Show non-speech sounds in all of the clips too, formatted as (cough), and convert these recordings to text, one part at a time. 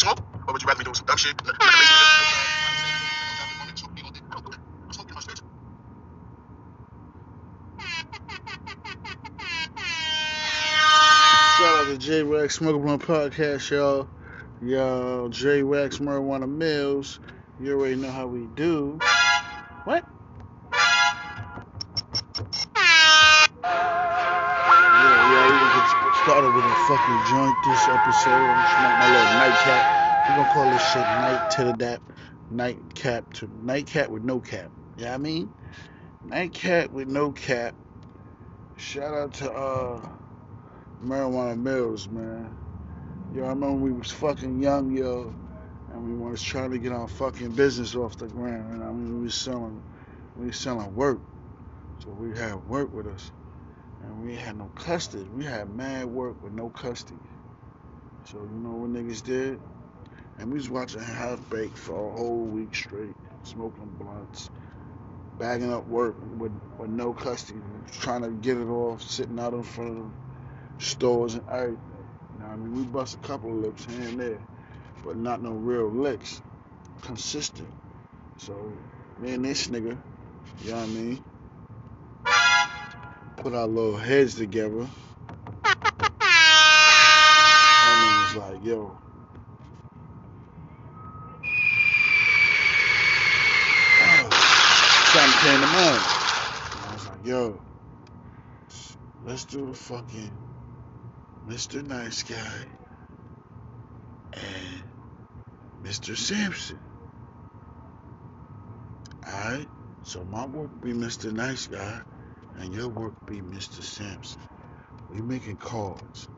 smoke, or would you rather me doing some dumb shit? Shout out to J Wax Smoke Blunt Podcast, y'all. Y'all, J Wax Marijuana Mills. You already know how we do. What? Started with a fucking joint this episode. I'm smoke my little nightcap. we gonna call this shit night to the dap. Nightcap to nightcap with no cap. You know I mean? Nightcap with no cap. Shout out to uh Marijuana Mills, man. Yo, I remember we was fucking young, yo, and we was trying to get our fucking business off the ground. And I mean, we was selling, we was selling work, so we had work with us, and we had no custody. We had mad work with no custody. So you know what niggas did? And we was watching Half Baked for a whole week straight, smoking blunts, bagging up work with with no custody, trying to get it off, sitting out in front of stores and everything. You know what I mean? We bust a couple of licks here and there, but not no real licks. Consistent. So, me and this nigga, you know what I mean? Put our little heads together. And it was like, yo. Oh, something came to mind. And I was like, yo, let's do the fucking Mr. Nice Guy and Mr. Sampson. Alright? So my work be Mr. Nice Guy and your work be Mr. Sampson. We making cards.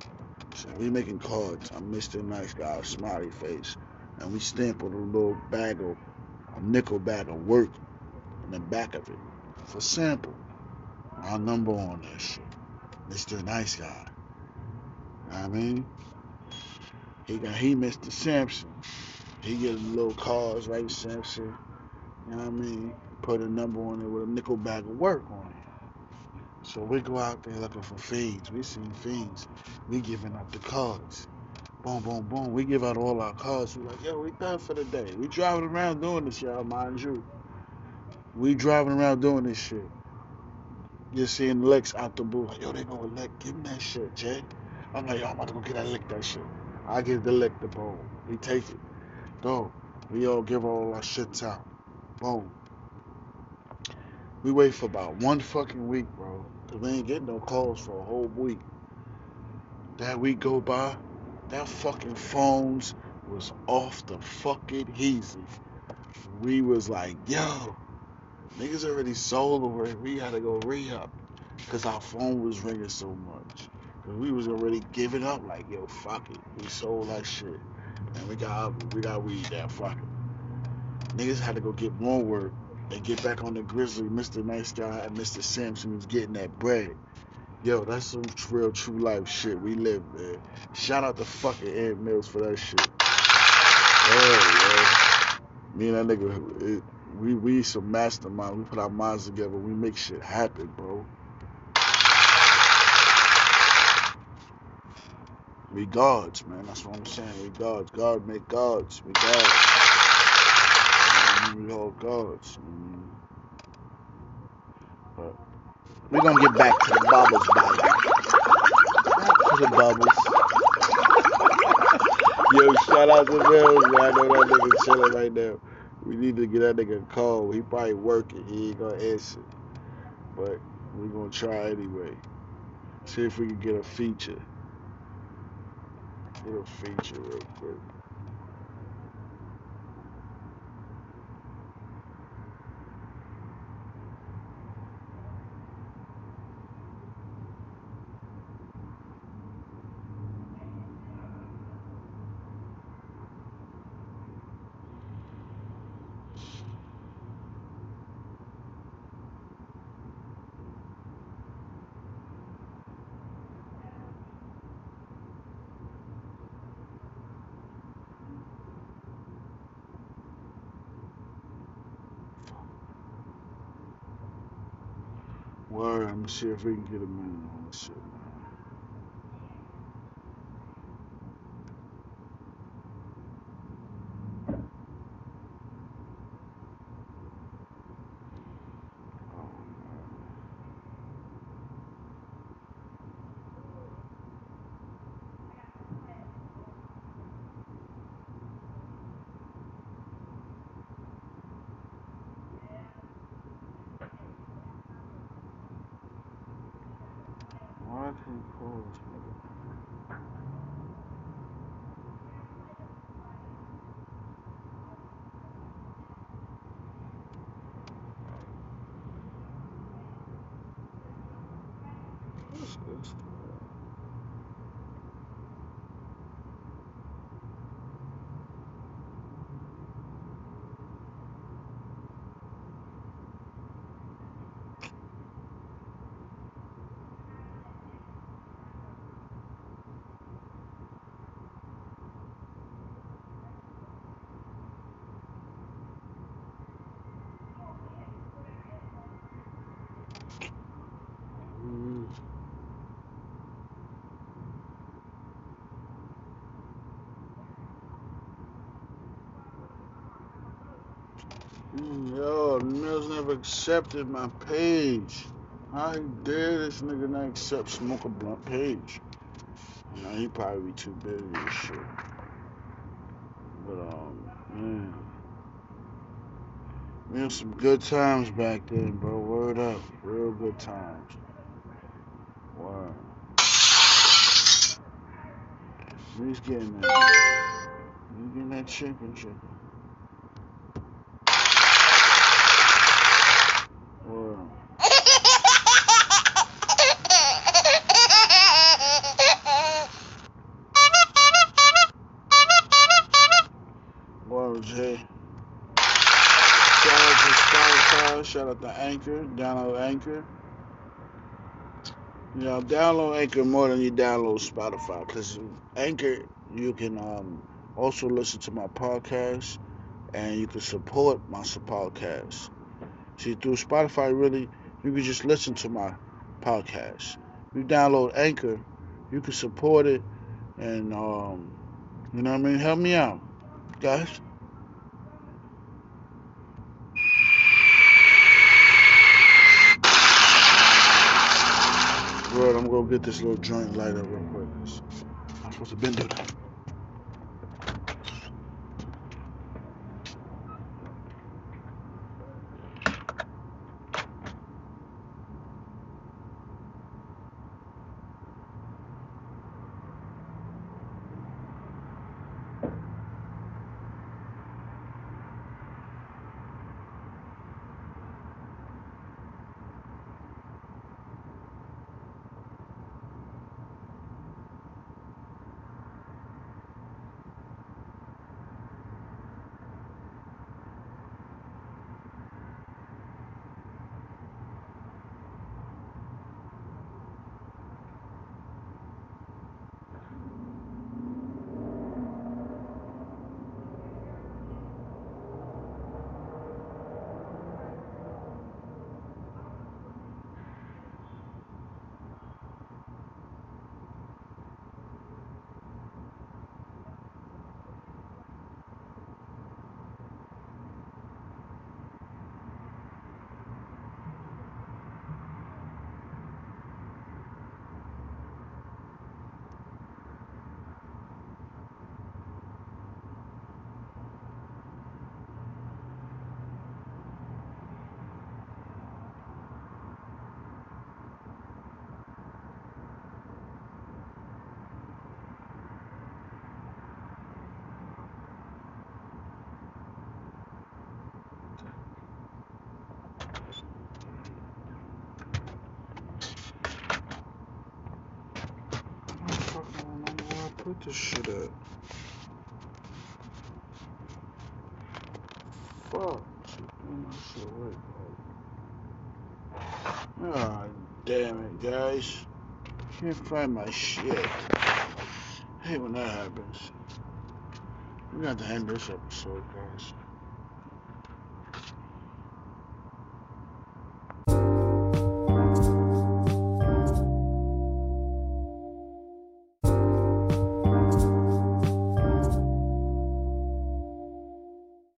So we making cards. I'm Mr. Nice Guy, smiley face. And we stamp with a little bag of a nickel bag of work in the back of it for sample. Our number on that shit. Mr. Nice Guy. I mean, he got he Mr. Sampson. He get a little cards like Sampson. You know what I mean? Put a number on it with a nickel bag of work on. So we go out there looking for fiends. We seen fiends. We giving up the cards. Boom, boom, boom. We give out all our cards. We like, yo, we done for the day. We driving around doing this, y'all, mind you. We driving around doing this shit. Just seeing Lex out the booth. Yo, they go Lex. Give him that shit, Jay. I'm like, yo, I'm about to go get that lick that shit. I give the lick the bowl. He take it. Dog. We all give all our shits out. Boom. We wait for about one fucking week, bro. Cause we ain't getting no calls for a whole week. That week go by, that fucking phones was off the fucking easy. We was like, yo, niggas already sold it. We gotta go re-up. Cause our phone was ringing so much. Cause we was already giving up, like, yo, fuck it. We sold that shit. And we got we got weed that fuck it. Niggas had to go get more work and get back on the Grizzly, Mr. Nice Guy and Mr. Sampson is getting that bread. Yo, that's some real true life shit we live, man. Shout out to fucking Ed Mills for that shit. Man. Me and that nigga, it, we we some mastermind. We put our minds together. We make shit happen, bro. We gods, man. That's what I'm saying. We gods. God make gods. We gods. You know, gods. But we're gonna get back to the bubbles, baby. Back to the bubbles. (laughs) Yo, shout out to Mills, man. I know that nigga chilling right now. We need to get that nigga a call. He probably working. He ain't gonna answer. But we gonna try anyway. See if we can get a feature. Get a feature real quick. Word, I'm gonna see if we can get a man on this minute can't call this nigga? What's Yo, Mills never accepted my page. How dare this nigga not accept Smoke a Blunt page? You know, he probably be too busy and shit. But, um, man. We had some good times back then, bro. Word up. Real good times. Wow. He's getting that. He's getting that chicken chicken. Anchor. Download Anchor. You know, download Anchor more than you download Spotify. Because Anchor, you can um, also listen to my podcast and you can support my podcast. See, through Spotify, really, you can just listen to my podcast. You download Anchor, you can support it, and um, you know what I mean. Help me out, guys. I'm gonna get this little joint light up real quick. I'm supposed to bend it. I fucking don't put this shit at. Fuck. Shit, ah, damn, it, guys. Can't find my shit. Hate when that happens. We got to end this episode, guys.